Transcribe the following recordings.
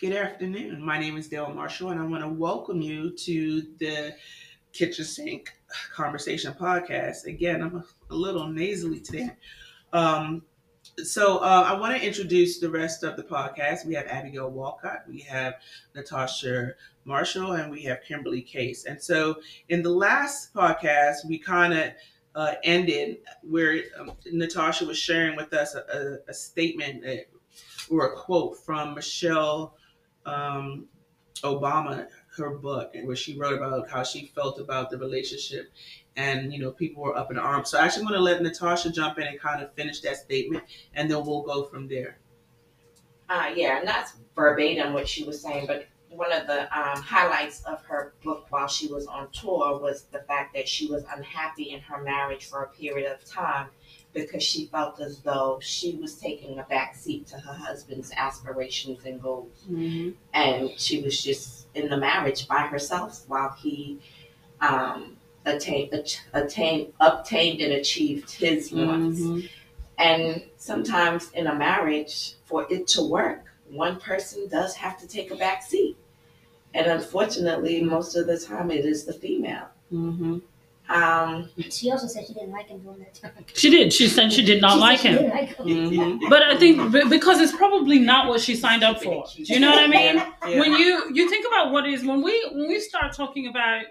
Good afternoon. My name is Dale Marshall, and I want to welcome you to the Kitchen Sink Conversation Podcast. Again, I'm a, little nasally today. Um, so uh, I want to introduce the rest of the podcast. We have Abigail Walcott, we have Natasha Marshall, and we have Kimberly Case. And so in the last podcast, we kind of uh, ended where um, Natasha was sharing with us a, a, a statement that, or a quote from Michelle um, Obama, her book, and where she wrote about how she felt about the relationship, and you know people were up in arms. So I actually want to let Natasha jump in and kind of finish that statement, and then we'll go from there. Uh, yeah, not verbatim what she was saying, but one of the um, highlights of her book while she was on tour was the fact that she was unhappy in her marriage for a period of time because she felt as though she was taking a back seat to her husband's aspirations and goals. Mm-hmm. And she was just in the marriage by herself while he um, attained, attained, obtained and achieved his wants. Mm-hmm. And sometimes in a marriage, for it to work, one person does have to take a back seat. And unfortunately, most of the time it is the female. Mm-hmm. Um, She also said she didn't like him during that time. She did. She said she did not She like him. didn't like him. Mm-hmm. But I think be- because it's probably not what she signed up for. Do you know what I mean? Yeah. When you you think about what is when we when we start talking about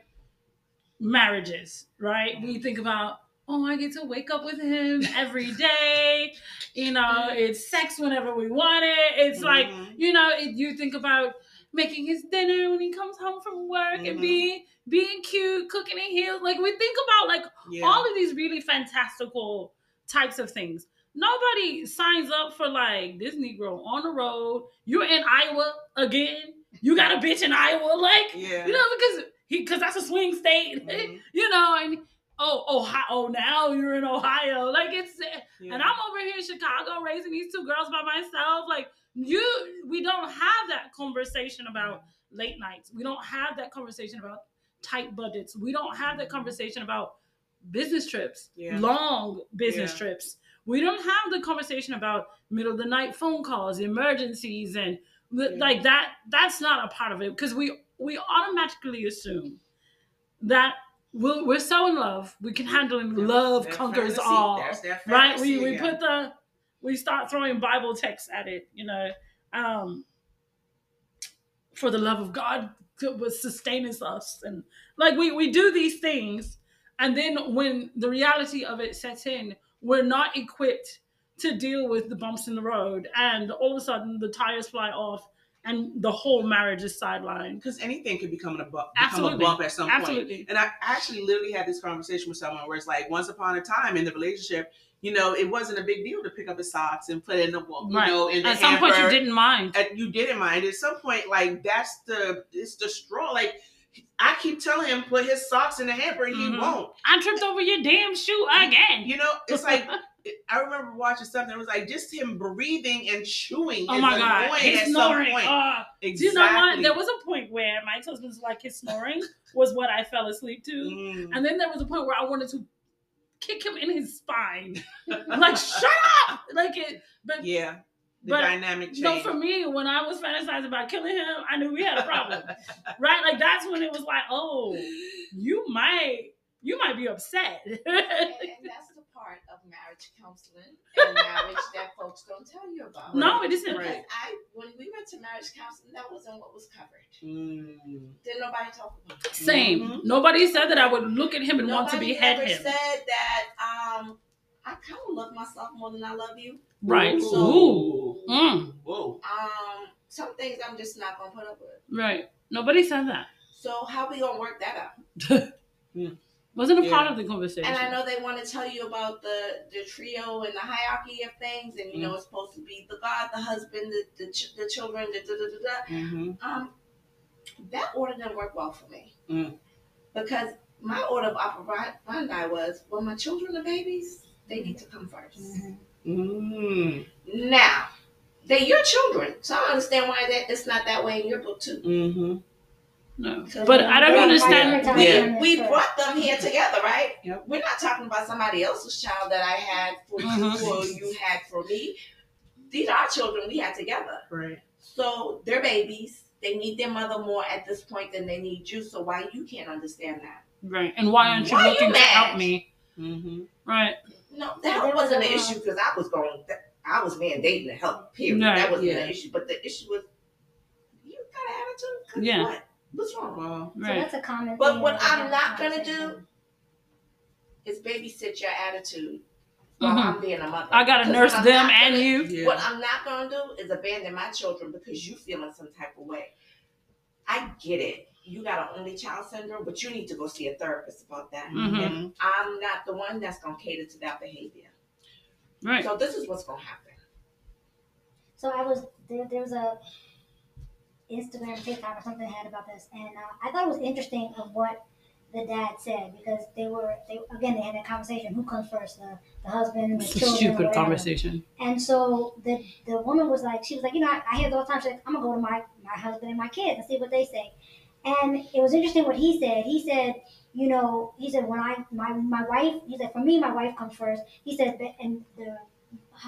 marriages, right? We think about oh, I get to wake up with him every day. You know, it's sex whenever we want it. It's like Mhm. you know, it, you think about making his dinner when he comes home from work and Mhm. being being cute, cooking in heels. Like we think about like yeah. all of these really fantastical types of things. Nobody signs up for like this Negro on the road. You're in Iowa again. You got a bitch in Iowa, like yeah. you know, because he because that's a swing state, Mhm. you know, and oh Ohio now you're in Ohio. Like it's Yeah. and I'm over here in Chicago raising these two girls by myself. Like you we don't have that conversation about late nights. We don't have that conversation about tight budgets. We don't have that conversation about business trips, Yeah. long business Yeah. trips. We don't have the conversation about middle of the night phone calls, emergencies, and Yeah. like that. That's not a part of it because we we automatically assume that we're, we're so in love we can handle it. Love conquers fantasy. all right we, we put the we start throwing bible texts at it you know um for the love of god sustaining us and like we we do these things and then when the reality of it sets in we're not equipped to deal with the bumps in the road and all of a sudden the tires fly off and the whole marriage is sidelined. Because anything could become a, bu- become a bump at some point. absolutely. And I actually literally had this conversation with someone where it's like, once upon a time in the relationship, you know, it wasn't a big deal to pick up his socks and put it in the, you Right. know, in the at some point you didn't mind And you didn't mind. At some point, like that's the it's the straw. Like I keep telling him put his socks in the hamper and he Mhm. won't. i tripped over your damn shoe again You know, it's like I remember watching something. It was like just him breathing and chewing. Oh my god, his at snoring. Uh, Exactly. do you know what? There was a point where my husband's like his snoring was what I fell asleep to, Mm. and then there was a point where I wanted to kick him in his spine, like shut up, like it. But yeah, the but dynamic change. no, for me, when I was fantasizing about killing him, I knew we had a problem, right? Like that's when it was like, oh, you might, you might be upset. and, and that's the part of marriage counseling and marriage that folks don't tell you about. no, it isn't. Because Right. I, when we went to marriage counseling, that wasn't what was covered. Mm. Didn't nobody talk about it. Same. Mhm. Nobody said that I would look at him and want to Nobody behead ever him. said that um, I kind of love myself more than I love you. Right. Ooh. Ooh. Mm. Whoa. Um, some things I'm just not gonna put up with. Right. Nobody said that. So how we gonna work that out? Wasn't a part of the conversation. And I know they want to tell you about the the trio and the hierarchy of things, and you know it's supposed to be the God, the husband, the the, ch- the children, the da da da da. hmm Um, that order didn't work well for me Mm. because my order of operandi was when my children are babies, they need to come 1st Mm. Now, they're your children, so I understand why that it's not that way in your book too. Mm-hmm. No. So But I don't understand. we- Yeah. We brought them here together, right? Yep. We're not talking about somebody else's child that I had for Mhm. you or you had for me. these are children we had together. Right. So they're babies. They need their mother more at this point than they need you. So why you can't understand that? Right. And why aren't you Why you looking to help me? Mm-hmm. Right. No, that was wasn't a- the issue because I was going. I was mandating the help. Period. Right. That wasn't Yeah. the issue. But the issue was you got an attitude. 'Cause Yeah. What? What's wrong? Wow. So Right. that's a common But thing what I'm not gonna do- Is babysit your attitude while Mhm. I'm being a mother. I gotta nurse them and gonna- you. Yeah. What I'm not gonna do is abandon my children because you feel in some type of way. I get it. You got an only child syndrome, but you need to go see a therapist about that. Mhm. And I'm not the one that's gonna cater to that behavior. Right. So this is what's gonna happen. So I was there. There was a Instagram, TikTok, or something had about this, and uh, I thought it was interesting of what the dad said because they were they again they had that conversation. Who comes first, the, the husband, the children, stupid conversation. And so the the woman was like, she was like, you know, I, I hear all the time. She's like, I'm gonna go to my my husband and my kids and see what they say. And it was interesting what he said. He said, you know, he said when I my my wife, he said for me, my wife comes first. He said, and the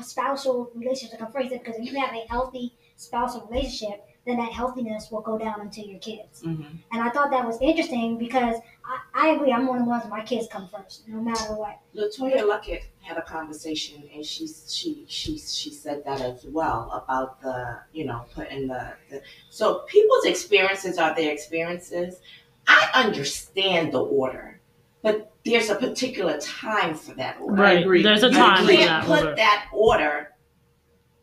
spousal relationship comes first. He said because if you have a healthy spousal relationship, then that healthiness will go down into your kids. Mm-hmm. And I thought that was interesting because I, I agree. I'm one of the ones my kids come first, no matter what. LeToya Luckett had a conversation, and she she she she said that as well about the you know putting the, the so people's experiences are their experiences. I understand the order, but there's a particular time for that order. Right. agree. There's a time You can't put order. that order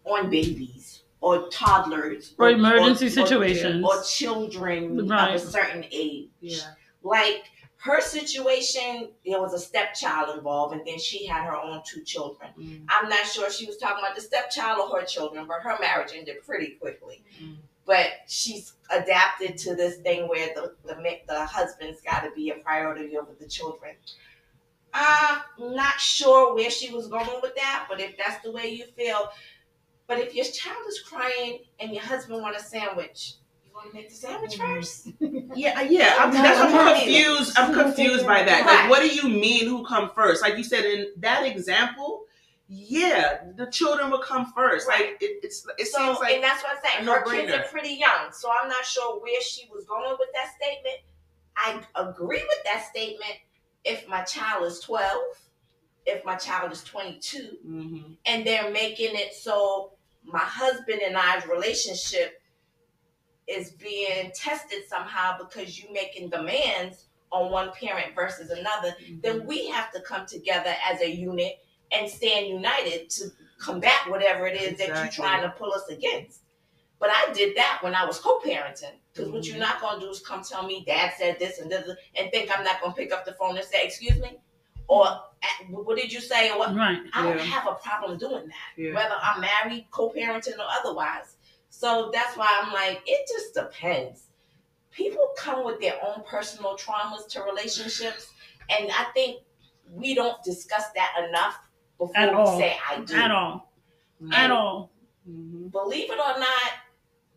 on babies or toddlers Or emergency or- situations. or children Right. of a certain age Yeah. like her situation, there was a stepchild involved, and then she had her own two children. Mm-hmm. I'm not sure if she was talking about the stepchild or her children, but her marriage ended pretty quickly. Mm. But she's adapted to this thing where the the, the husband's got to be a priority over the children. I'm not sure where she was going with that, but if that's the way you feel, but if your child is crying and your husband want a sandwich, you want to make the sandwich Mhm. first. Yeah, yeah. I'm, No, that's, I'm no. confused. I'm confused by that. Like, what do you mean? Who come first? Like you said in that example, yeah, the children will come first. Like it, it's it so, seems like and that's what I'm saying. a Her kids are pretty young, so I'm not sure where she was going with that statement. I agree with that statement if my child is 12, if my child is 22, Mhm. and they're making it so my husband and I's relationship is being tested somehow because you making demands on one parent versus another, then we have to come together as a unit and stand united to combat whatever it is that you're trying to pull us against. But I did that when I was co-parenting. Because what Mhm. you're not gonna do is come tell me dad said this and this and think I'm not gonna pick up the phone and say, excuse me? Or "Uh, what did you say? Or what Right. I don't Yeah. have a problem doing that Yeah. whether I'm married, co-parenting, or otherwise. So that's why I'm like, it just depends. People come with their own personal traumas to relationships, and I think we don't discuss that enough before At we all. say I do. At all. Mhm. At all. Mhm. Believe it or not,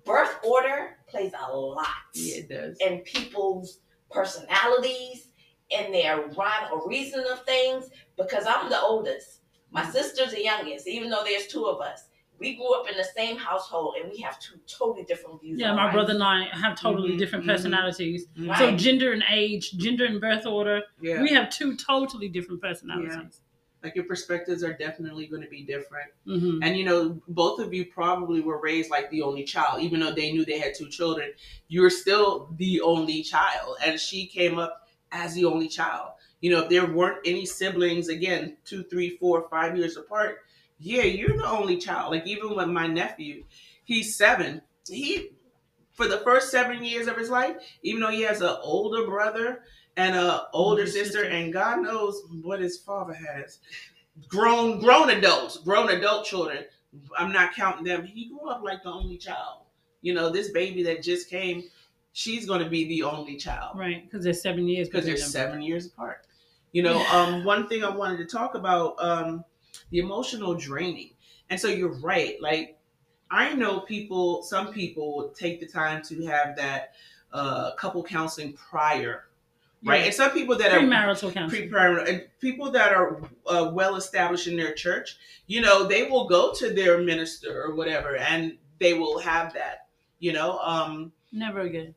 birth order plays a lot Yeah, it does. in people's personalities and their rhyme or reason of things because I'm the oldest. My sister's the youngest, even though there's two of us. We grew up in the same household and we have two totally different views. Yeah, my life. brother and I have totally Mhm, different mhm. personalities. Mhm. So Right. gender and age, gender and birth order, Yeah. we have two totally different personalities. like your perspectives are definitely going to be different. hmm And you know, both of you probably were raised like the only child, even though they knew they had two children. You were still the only child, and she came up as the only child. You know, if there weren't any siblings, again, two, three, four, five years apart, yeah, you're the only child. Like even with my nephew, he's seven. He, for the first seven years of his life, even though he has an older brother and a older sister, sister. and God knows what his father has, grown grown adults, grown adult children. I'm not counting them. He grew up like the only child. You know, this baby that just came, she's going to be the only child Right, because they're seven years because they're seven years apart. You know, um, one thing I wanted to talk about um, the emotional draining, and so you're right. Like I know people, some people take the time to have that uh, couple counseling prior right? Yeah. And some people that are Premarital counseling. pre and people that are uh, well established in their church, you know, they will go to their minister or whatever, and they will have that, you know. Um, Never again.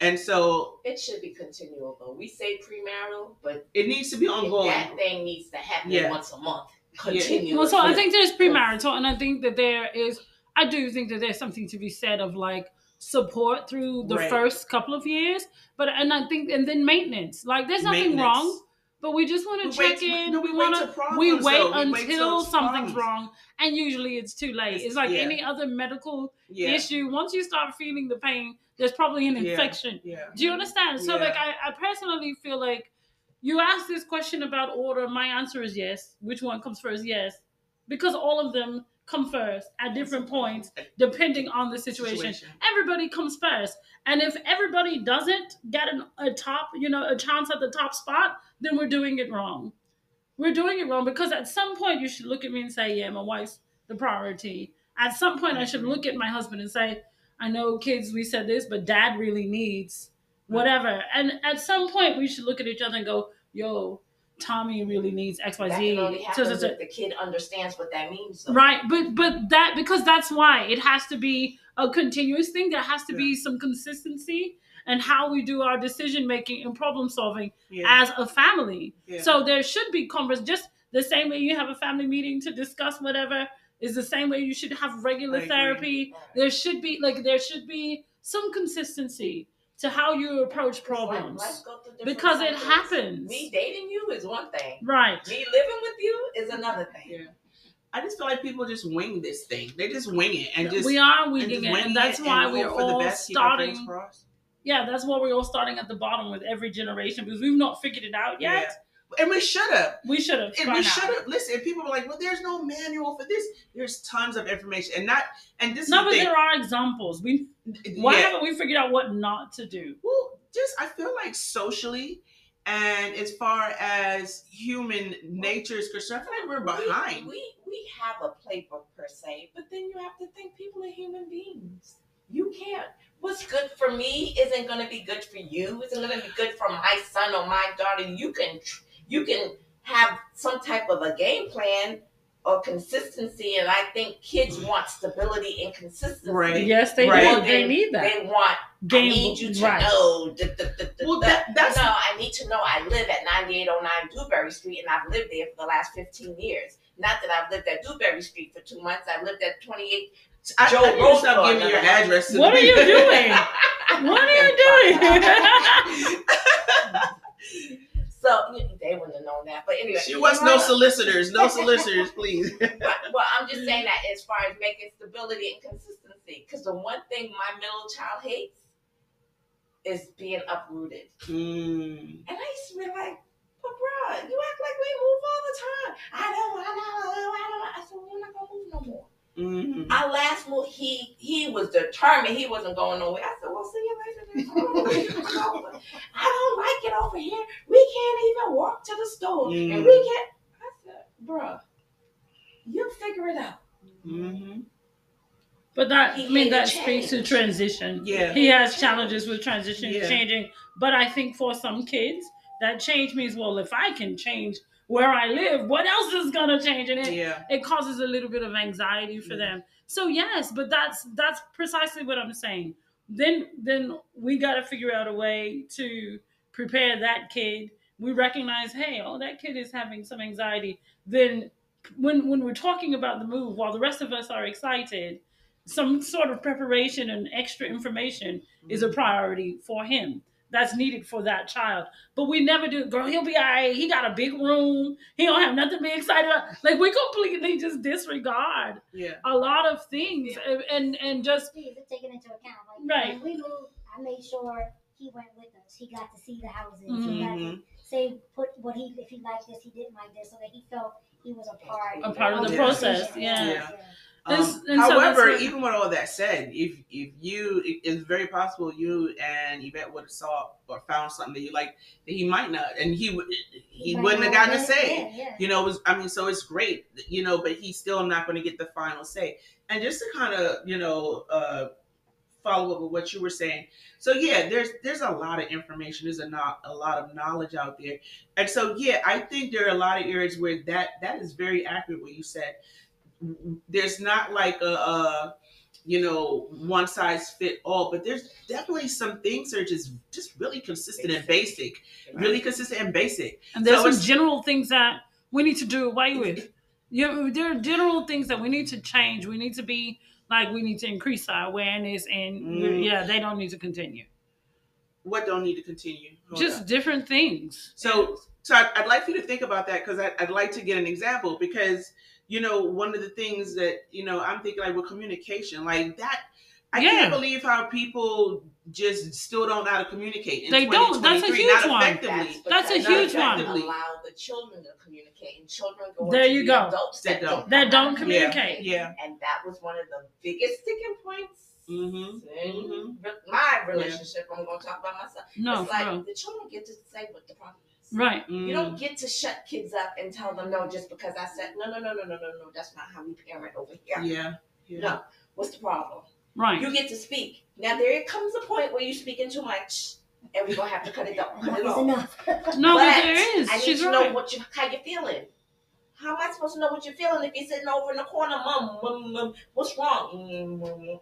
And so It should be continual though. We say premarital, but it needs to be ongoing. that thing needs to happen Yeah. once a month. Continuous. Well, so I think there's premarital, and I think that there is. I do think that there's something to be said of like support through the Right. first couple of years, but and I think and then maintenance. Like there's nothing wrong, but we just want We to wait- check in. no, we, we wait want to. problems, We wait though. We wait until till something's problems. wrong, and usually it's too late. It's- It's, like yeah. any other medical Yeah, issue. Once you start feeling the pain, there's probably an infection. yeah, Do you understand? So, Yeah. like, I, I personally feel like you ask this question about order. My answer is yes. Which one comes first? Yes, because all of them come first at different points, depending on the situation. Everybody comes first, and if everybody doesn't get an, a top, you know, a chance at the top spot, then we're doing it wrong. We're doing it wrong because at some point you should look at me and say, "Yeah, my wife's the priority." At some point, I should mm-hmm. look at my husband and say, "I know, kids, we said this, but Dad really needs." whatever. And at some point, we should look at each other and go, "Yo, Tommy really needs X, Y, that can only So- happen so- so- if the kid understands what that means. Though. Right, but but that because that's why it has to be a continuous thing. There has to be some consistency and how we do our decision making and problem solving Yeah, as a family. yeah. So there should be converse. Just the same way you have a family meeting to discuss whatever is the same way you should have regular therapy. There should be like there should be some consistency to how you approach problems. let's go through different Because it cycles. happens. Me dating you is one thing. Right. Me living with you is another thing. yeah. I just feel like people just wing this thing. They just wing it and just we are winging just it, winging and that's it why and we're hope for the all best, keep our fingers starting. Yeah, that's why we're all starting at the bottom with every generation because we've not figured it out yet. Yeah. And we should have. We should have. And we should have. Listen, people were like, "Well, there's no manual for this." There's tons of information, and not. And this No, is but the there are examples. We why yeah. haven't we figured out what not to do? Well, just I feel like socially, and as far as human nature is concerned, I feel like we're behind. We, we we have a playbook per se, but then you have to think people are human beings. You can't. What's good for me isn't going to be good for you. Isn't going to be good for my son or my daughter. You can you can have some type of a game plan or consistency, and I think kids want stability and consistency. Right. Yes, they Right. do. They need that. They want Game I need you to right. know. Da, da, da, da, Well, that- that's- no, I need to know. I live at 9809 Dewberry Street, and I've lived there for the last 15 years. Not that I've lived at Dewberry Street for two months. I've lived at 28. I, Joe I need stop giving your address. To What the are you doing? What are you doing? So they wouldn't have known that. But anyway, She wants no solicitors. No solicitors, please. But, well, I'm just saying that as far as making stability and consistency, because the one thing my middle child hates is being uprooted. Mm. And I used to be like, but bruh, you act like we move all the time. I don't, I don't, I don't. I said, we're not gonna move no more. Mm. Our last move, he he was determined he wasn't going nowhere. I said, well, see you later. then. I don't know where you come over. I don't like it over here. We can't even walk to the store, Mm. and we can't. I said, bruh, you figure it out. hmm But that, He I mean, hated that speaks to transition. Yeah. He has challenges with transition, Yeah. changing. But I think for some kids, that change means, well, if I can change where I live, what else is gonna change? And it, Yeah. it causes a little bit of anxiety for Yeah. them. So yes, but that's that's precisely what I'm saying. Then then we got to figure out a way to prepare that kid. We recognize, hey, oh, that kid is having some anxiety. Then when when we're talking about the move, while the rest of us are excited, some sort of preparation and extra information is a priority for him. That's needed for that child. But we never do. Girl, he'll be all right. He got a big room. He don't have nothing to be excited about. Like we completely just disregard Yeah. a lot of things and and, and just Things are taken into account. Like Right. when we moved, I made sure he went with us. He got to see the houses. He got to Mhm. Say put what he if he liked this, he didn't like this, so that he felt he was a part. A part of the the process, decision. yeah. Yeah. Um, and however, that's what- even with all that said, if if you, it- it's very possible you and Yvette would have saw or found something that you like that he might not, and he would he might wouldn't have gotten a say. Yeah, yeah. You know, it was, I mean, so it's great, you know, but he's still not going to get the final say. And just to kind of, you know, uh, follow up with what you were saying. So yeah, there's there's a lot of information. There's a not a lot of knowledge out there, and so yeah, I think there are a lot of areas where that that is very accurate. What you said. There's not like a, a you know one size fit all, but there's definitely some things that are just just really consistent and basic, really consistent and basic. And there's So some general things that we need to do away with. You know, there are general things that we need to change. We need to be like we need to increase our awareness, and Mm. yeah, they don't need to continue. What don't need to continue? Hold Just on. different things. So, so I'd, I'd like for you to think about that because I'd, I'd like to get an example because you know one of the things that you know I'm thinking like with communication like that. I Yeah. can't believe how people just still don't know how to communicate. In They don't. That's a huge not one. effectively. That's a huge one. Allow the children to communicate, and children go There you the go. adults That that, don't. That don't know how communicate. Yeah. and that was one of the biggest sticking points Mm-hmm. in Mhm. my relationship. I'm going to talk about myself. No, it's like real. the children get to say what the problem is. right. You don't get to shut kids up and tell them no just because I said no, no, no, no, no, no, no. That's not how we parent over here. Yeah. Yeah. No. What's the problem? Right. You get to speak. Now there comes a point where you're speaking too much, and we're gonna have to cut it down. Cut Enough off. enough. No, but, But there is. I need She's to right. know what you how you're feeling. How am I supposed to know what you're feeling if you're sitting over in the corner, mom? mom, mom what's wrong?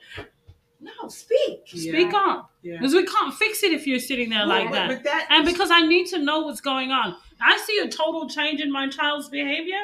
No, speak. Speak on. Yeah. Because we can't fix it if you're sitting there like but, that. But that And because I need to know what's going on. I see a total change in my child's behavior.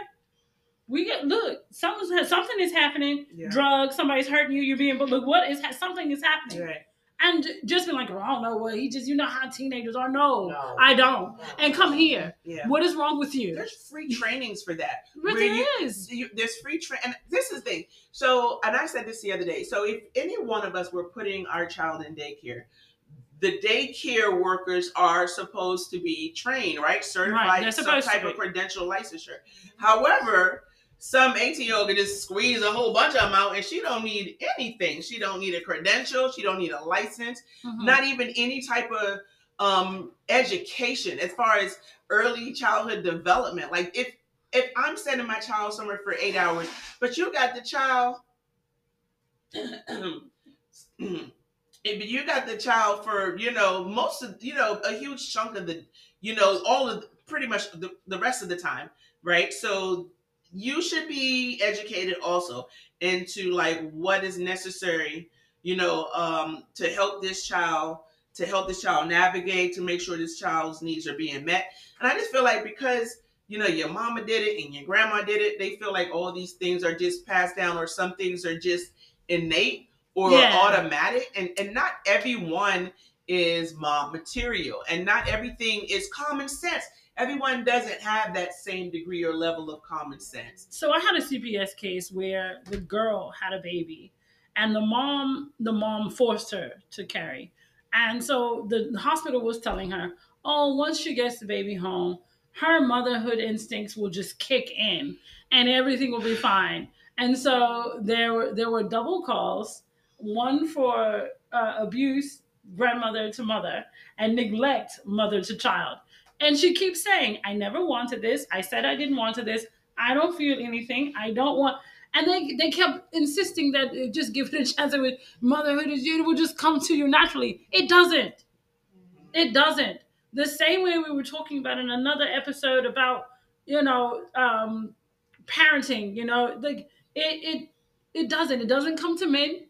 We get look, something's something is happening. Yeah. Drugs, somebody's hurting you. You're being, but look, what is ha- something is happening, right. and just be like, oh, I don't know what he just, you know how teenagers are. No, No. I don't. No. And come here. Yeah. What is wrong with you? There's free trainings for that. But there you- is. you, there's free train and this is the thing so and i said this the other day so if any one of us were putting our child in daycare the daycare workers are supposed to be trained right certified they're some type of credential licensure however some 18 year old can just squeeze a whole bunch of them out and she don't need anything. She don't need a credential. She don't need a license. Mhm. not even any type of um education as far as early childhood development. Like if if i'm sending my child somewhere for eight hours but you got the child if you got the child for you know most of you know a huge chunk of the you know all of pretty much the, the rest of the time right? So you should be educated also into like what is necessary you know um to help this child to help this child navigate to make sure this child's needs are being met and i just feel like because you know your mama did it and your grandma did it they feel like all these things are just passed down or some things are just innate or Yeah. automatic and and not everyone is mom material. And not everything is common sense. Everyone doesn't have that same degree or level of common sense. So I had a CPS case where the girl had a baby, and the mom the mom forced her to carry, and so the hospital was telling her, "Oh, once she gets the baby home, her motherhood instincts will just kick in, and everything will be fine." And so there were there were double calls, one for uh, abuse grandmother to mother and neglect mother to child. And she keeps saying, I never wanted this. I said I didn't want this. I don't feel anything. I don't want. And they, they kept insisting that uh, just give it a chance. It motherhood is it will just come to you naturally. It doesn't. It doesn't. The same way we were talking about in another episode about you know um, parenting. You know, like it it it doesn't. It doesn't come to men.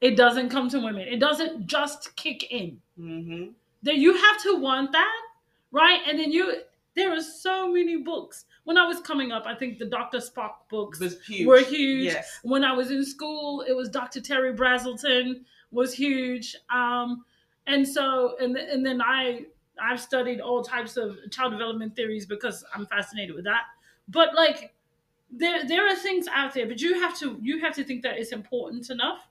It doesn't come to women. It doesn't just kick in mm-hmm. that you have to want that, right? And then you there are so many books. When I was coming up, I think the Dr. Spock books huge were huge. yes When I was in school, it was Dr. Terry Brazelton was huge. Um, and so and and then I I've studied all types of child development theories because I'm fascinated with that. But like there there are things out there, but you have to you have to think that it's important enough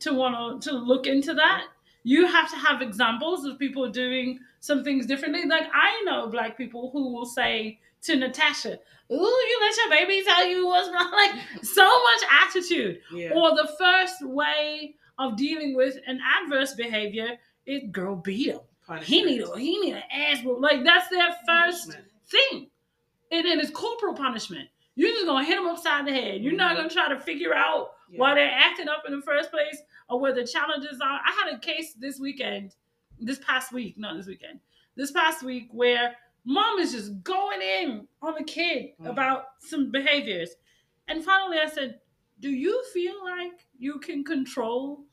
to want to to look into that. You have to have examples of people doing some things differently. Like I know black people who will say to Natasha, "Ooh, you let your baby tell you what's wrong." Like so much attitude. yeah Or the first way of dealing with an adverse behavior is girl beat him. He need a he need an ass whoop. Like that's their first thing. And then it's corporal punishment. You're just gonna hit them upside the head. You're not Mhm. gonna try to figure out Yeah. why they're acting up in the first place or where the challenges are. I had a case this weekend, this past week, not this weekend, this past week where mom is just going in on the kid Mm. about some behaviors. And finally I said, Do you feel like you can control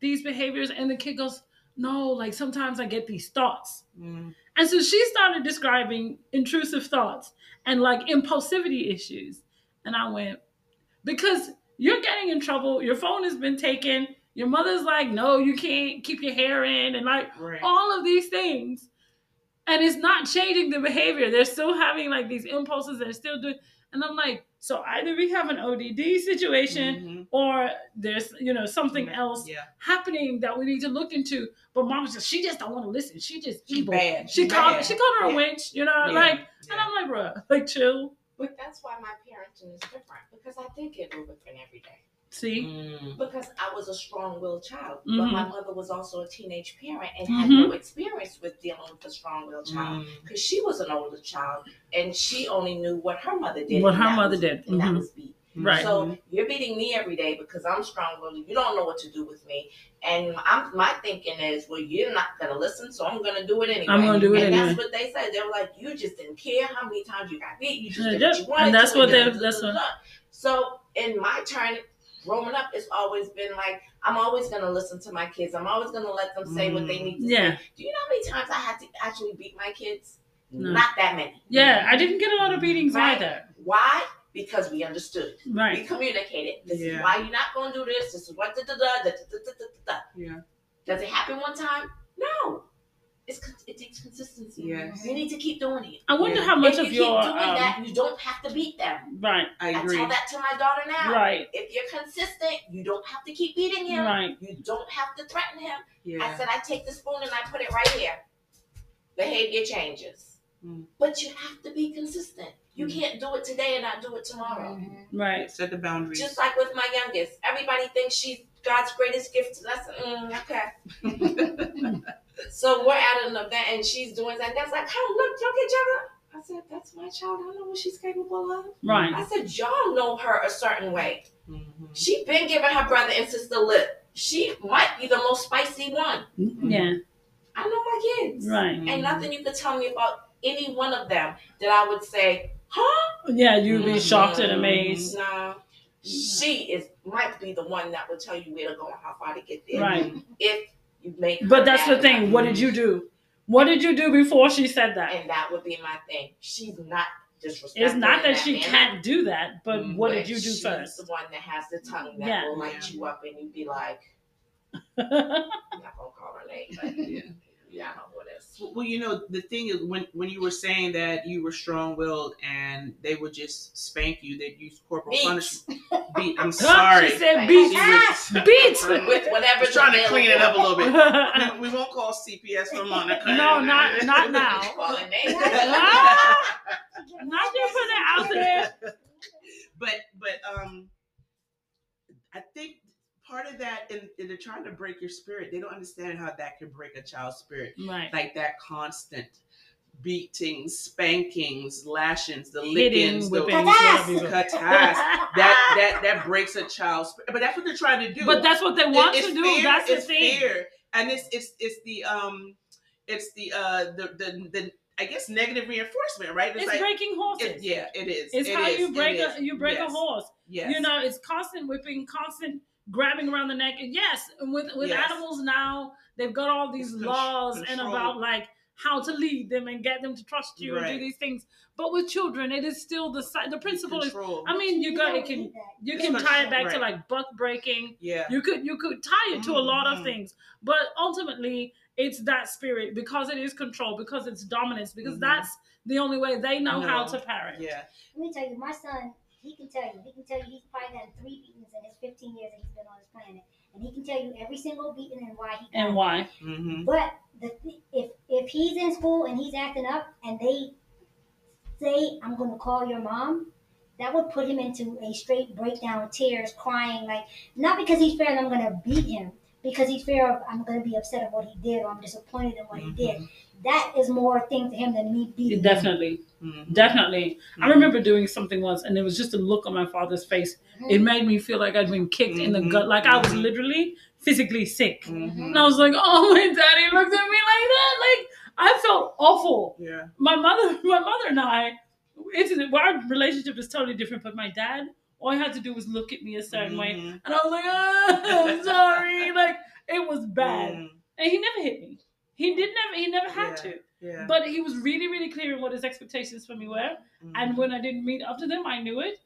these behaviors? And the kid goes, No, like sometimes I get these thoughts. Mm. And so she started describing intrusive thoughts and like impulsivity issues. And I went, because you're getting in trouble, your phone has been taken, your mother's like, no, you can't keep your hair in, and like Right. all of these things. And it's not changing the behavior. They're still having like these impulses, they're still doing. And I'm like, so either we have an ODD situation Mhm. or there's, you know, something Yeah. else Yeah. happening that we need to look into. But mom just, she just don't want to listen. She just She evil. bad. She She called bad. she called her a Yeah. winch, you know, Yeah. like and I'm like, bruh, like chill. But that's why my parenting is different because I did get a whipping every day. See? Mm. Because I was a strong-willed child, but Mhm. my mother was also a teenage parent and had Mhm. no experience with dealing with a strong-willed child Mm. because she was an older child and she only knew what her mother did. What her mother was- did. and that Mhm. was beat. Right. So you're beating me every day because I'm strong-willed. You don't know what to do with me, and I'm my thinking is, well, you're not gonna listen, so I'm gonna do it anyway. I'm gonna do it and anyway. that's what they said. They were like, you just didn't care how many times you got beat. You just Yeah, did yep. what you wanted And that's to, what they- da- da- that's what- So in my turn, growing up, it's always been like I'm always gonna listen to my kids. I'm always gonna let them say what they mm. need to Yeah. say. Do you know how many times I had to actually beat my kids? No. Not that many. Yeah, I didn't get a lot of beatings Right. either. Why? Because we understood. Right. We communicated. This Yeah. is why you're not going to do this. This is what da da da da da da da da. Yeah. Does it happen one time? No. It's Yes. You need to keep doing it. I wonder Yeah. how much if you of keep your doing um, that, you don't have to beat them. right, I I, agree. tell that to my daughter now. right, If you're consistent, you don't have to keep beating him. right. You don't have to threaten him. Yeah. I said I take the spoon and I put it right here. Behavior changes. Mm. But you have to be consistent. You Mm. can't do it today and not do it tomorrow. Mhm. Right. Set the boundaries. Just like with my youngest, everybody thinks she's God's greatest gift. That's mm, okay. so we're at an event and she's doing that. That's like, come look, look at y'all. I said, that's my child. I know what she's capable of. Right. I said, y'all know her a certain way. Mhm. She been giving her brother and sister lip. She might be the most spicy one. Yeah. I know my kids. Right. Ain't nothing you could tell me about any one of them that I would say, huh? Yeah, you'd be shocked and amazed. No. She is might be the one that will tell you where to go and how far to get there. Right. If you make But that's the thing. What did you do? What did you do before she said that? And that would be my thing. She's not disrespectful. It's not in that she manner, can't do that, but Mm, what but did you do she's first? the one that has the tongue that Yeah. will light Yeah. you up and you'd be like, I'm not gonna call her name, but Yeah. yeah, I know who it is. Well, you know, the thing is, when when you were saying that you were strong-willed and they would just spank you, they'd use corporal Beat. punishment. Beat. I'm sorry. She said She beat. was- Beat. With whatever Just trying to clean it up a little bit. We, we won't call CPS for Monica. No, not not now. Calling names. Ah! Not just put it out there. But but um, I think part of that, in, in they're trying to break your spirit. They don't understand how that can break a child's spirit. Right. Like that constant beatings, spankings, lashings, the lickings, the whipping, Katas. whatever you that that that breaks a child's spirit. But that's what they're trying to do. But that's what they want It- to do. fear, That's the it's thing. fear. and it's it's it's the um it's the uh the the, the I guess negative reinforcement, right? It's like breaking horses. it, yeah, it is. It's It how is, you break a you break Yes. a horse. Yes. You know, it's constant whipping, constant grabbing around the neck. And yes, and with with Yes. animals now, they've got all these It's con- laws and about like how to lead them and get them to trust you and do these things. But with children, it is still the si- the principle is. I mean, you got don't it can you It's can tie it control, back to like buck breaking. yeah. You could you could tie it to a lot of Mhm. things, but ultimately it's that spirit because it is control, because it's dominance, because Mhm. that's the only way they know how to parent. Yeah. Let me tell you, my son, he can tell you. He can tell you he's probably had three beatings in his 15 years that he's been on this planet, and he can tell you every single beating and why he. got And why? Mm-hmm. But the, th- if if he's in school and he's acting up, and they say, "I'm going to call your mom," that would put him into a straight breakdown, tears, crying, like not because he's fair and I'm going to beat him, because he's fear of I'm going to be upset at what he did or I'm disappointed in what he did. Mhm. That is more a thing to him than me beating him. Definitely, Mhm. definitely. I Mhm. remember doing something once, and it was just a look on my father's face. Mhm. It made me feel like I'd been kicked in the Mhm. gut, like I was literally physically sick. And I was like, "Oh, my daddy looked at me like that." Like I felt awful. Yeah. My mother, my mother and I, it's well, our relationship is totally different. But my dad, all he had to do was look at me a certain way, Mhm. and I was like, "Oh, I'm sorry." Like it was bad, Mm. and he never hit me. He did never. He never had Yeah. to. Yeah. But he was really, really clear in what his expectations for me were. And Mhm. when I didn't meet up to them, I knew it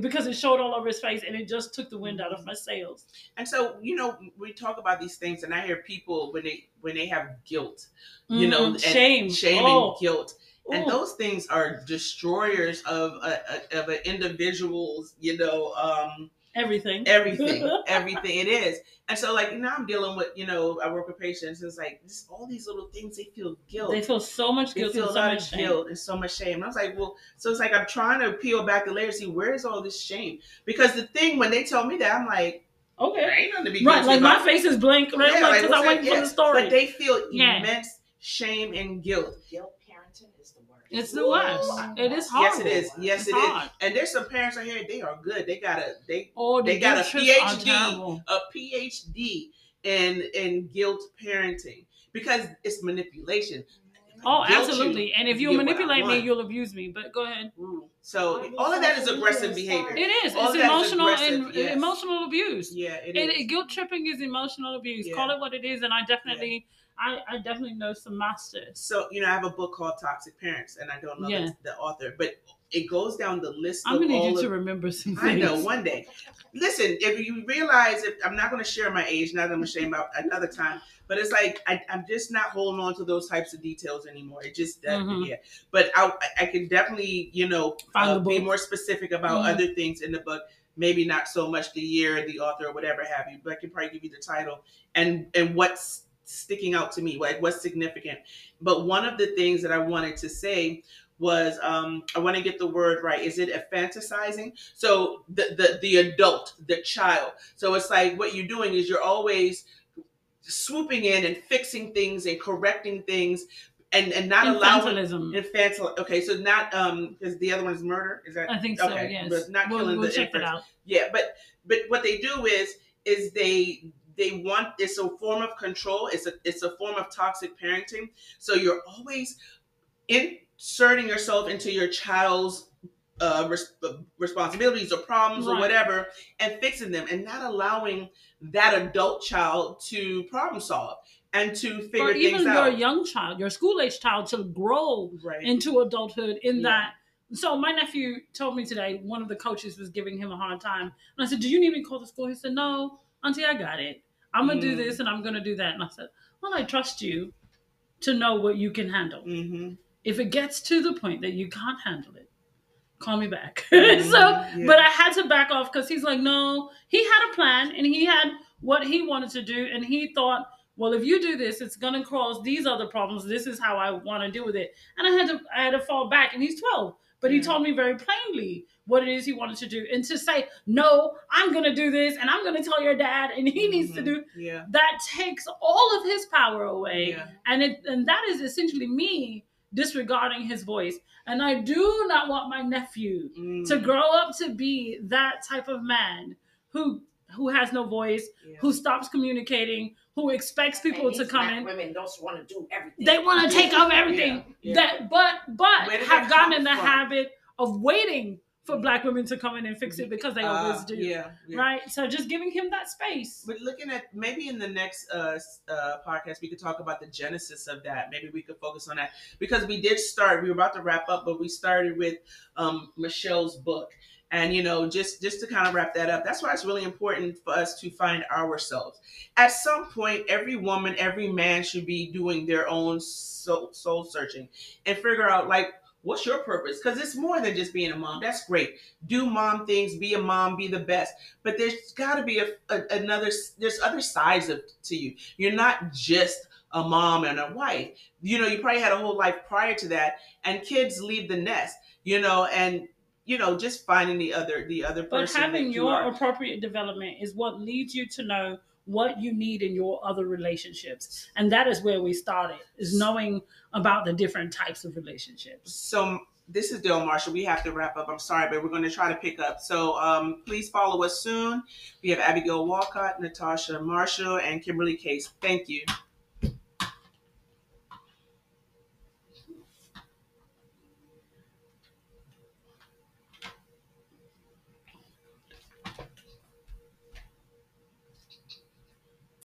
because it showed all over his face and it just took the wind out of my sails. And so, you know, we talk about these things, and I hear people when they when they have guilt, you know, Mm, and shame, shame, oh, and guilt, and those things are destroyers of a, a of an individual's, you know, um, everything, everything, everything it is. And so, like now, I'm dealing with, you know, I work with patients. It's like just all these little things. They feel guilt. they feel so much guilt They guilt feel and a so lot much of shame. guilt and so much shame. And I was like, well, so it's like I'm trying to peel back the layers, see where's all this shame? Because the thing when they tell me that, I'm like, Okay, there ain't nothing to be right, guilty like my face is blank, right? Yeah, like, like, because I went waited for the story. But they feel Yeah. immense shame and guilt. Guilt parenting is the worst. It's the worst. It is hard. Yes, it is. Yes, It's it is. hard. And there's some parents out here, they are good. They got a they Oh, the They got a PhD. a PhD in in guilt parenting because it's manipulation. Oh, Guilt you absolutely. And if you manipulate me, you'll abuse me. But go ahead. Ooh. So all of that is aggressive behavior. It is. All it's emotional aggressive, and yes. emotional abuse. Yeah, it It, is. it- guilt tripping is emotional abuse. Yeah. Call it what it is, and I definitely, I, I definitely know some masters. So you know, I have a book called Toxic Parents, and I don't know Yeah. the, the author, but it goes down the list I'm gonna need you of. to remember some I things. know one day. Listen, if you realize, if I'm not going to share my age, not that I'm ashamed about another time, but it's like I, I'm just not holding on to those types of details anymore. It just, uh, Mhm. yeah. But I, I can definitely, you know, Find uh, the be more specific about Mhm. other things in the book. Maybe not so much the year, the author, or whatever have you, but I can probably give you the title and and what's sticking out to me, like what's significant. But one of the things that I wanted to say was um, I want to get the word right. Is it a fantasizing? So the, the the adult, the child. So it's like what you're doing is you're always swooping in and fixing things and correcting things and and not allowing Infantilism. infantile. Okay, so not um because the other one is murder. Is that I think so. okay, yes. but not we'll killing we'll the check infants. out. yeah, but but what they do is is they they want it's a form of control. It's a it's a form of toxic parenting. So you're always inserting yourself into your child's uh, res- responsibilities or problems or whatever and fixing them and not allowing that adult child to problem solve and to figure Or even your out. young child, your school age child, to grow right. into adulthood in Yeah. that. So my nephew told me today one of the coaches was giving him a hard time, and I said, "Do you need me to call the school?" He said, "No, Auntie, I got it. I'm gonna do Mm. this and I'm gonna do that." And I said, "Well, I trust you to know what you can handle. hmm If it gets to the point that you can't handle it, call me back." Mhm, so, yeah. but I had to back off because he's like, "No, he had a plan and he had what he wanted to do, and he thought." Well, if you do this, it's gonna cause these other problems. This is how I want to deal with it, and I had to, I had to fall back. And he's twelve, but he told me very plainly what it is he wanted to do, and to say, "No, I'm gonna do this, and I'm gonna tell your dad, and he needs to Mhm. do." Yeah. That takes all of his power away, Yeah. and it, and that is essentially me disregarding his voice. And I do not want my nephew Mm. to grow up to be that type of man who who has no voice, Yeah. who stops communicating, who expects people And to come in. Women don't want to do everything. They want to take over everything. Yeah, yeah. That but but have gotten in the from? habit of waiting for Mhm. black women to come in and fix it because they always Uh, do. Yeah. yeah. Right? So just giving him that space. But looking at maybe in the next uh, uh, podcast, we could talk about the genesis of that. Maybe we could focus on that because we did start. We were about to wrap up, but we started with um, Michelle's book, and you know, just just to kind of wrap that up. That's why it's really important for us to find ourselves. At some point, every woman, every man should be doing their own soul, soul searching and figure out like. What's your purpose? Because it's more than just being a mom. That's great. Do mom things. Be a mom. Be the best but there's got to be a, a- another there's other sides of to you you're not just a mom and a wife you know you probably had a whole life prior to that and kids leave the nest you know and you know just finding the other the other But person having that you your are. appropriate development is what leads you to know what you need in your other relationships. And that is where we started, is knowing about the different types of relationships. So this is Dale Marshall. We have to wrap up. I'm sorry, but we're going to try to pick up. So um, please follow us soon. We have Abigail Walcott, Natasha Marshall, and Kimberly Case. Thank you.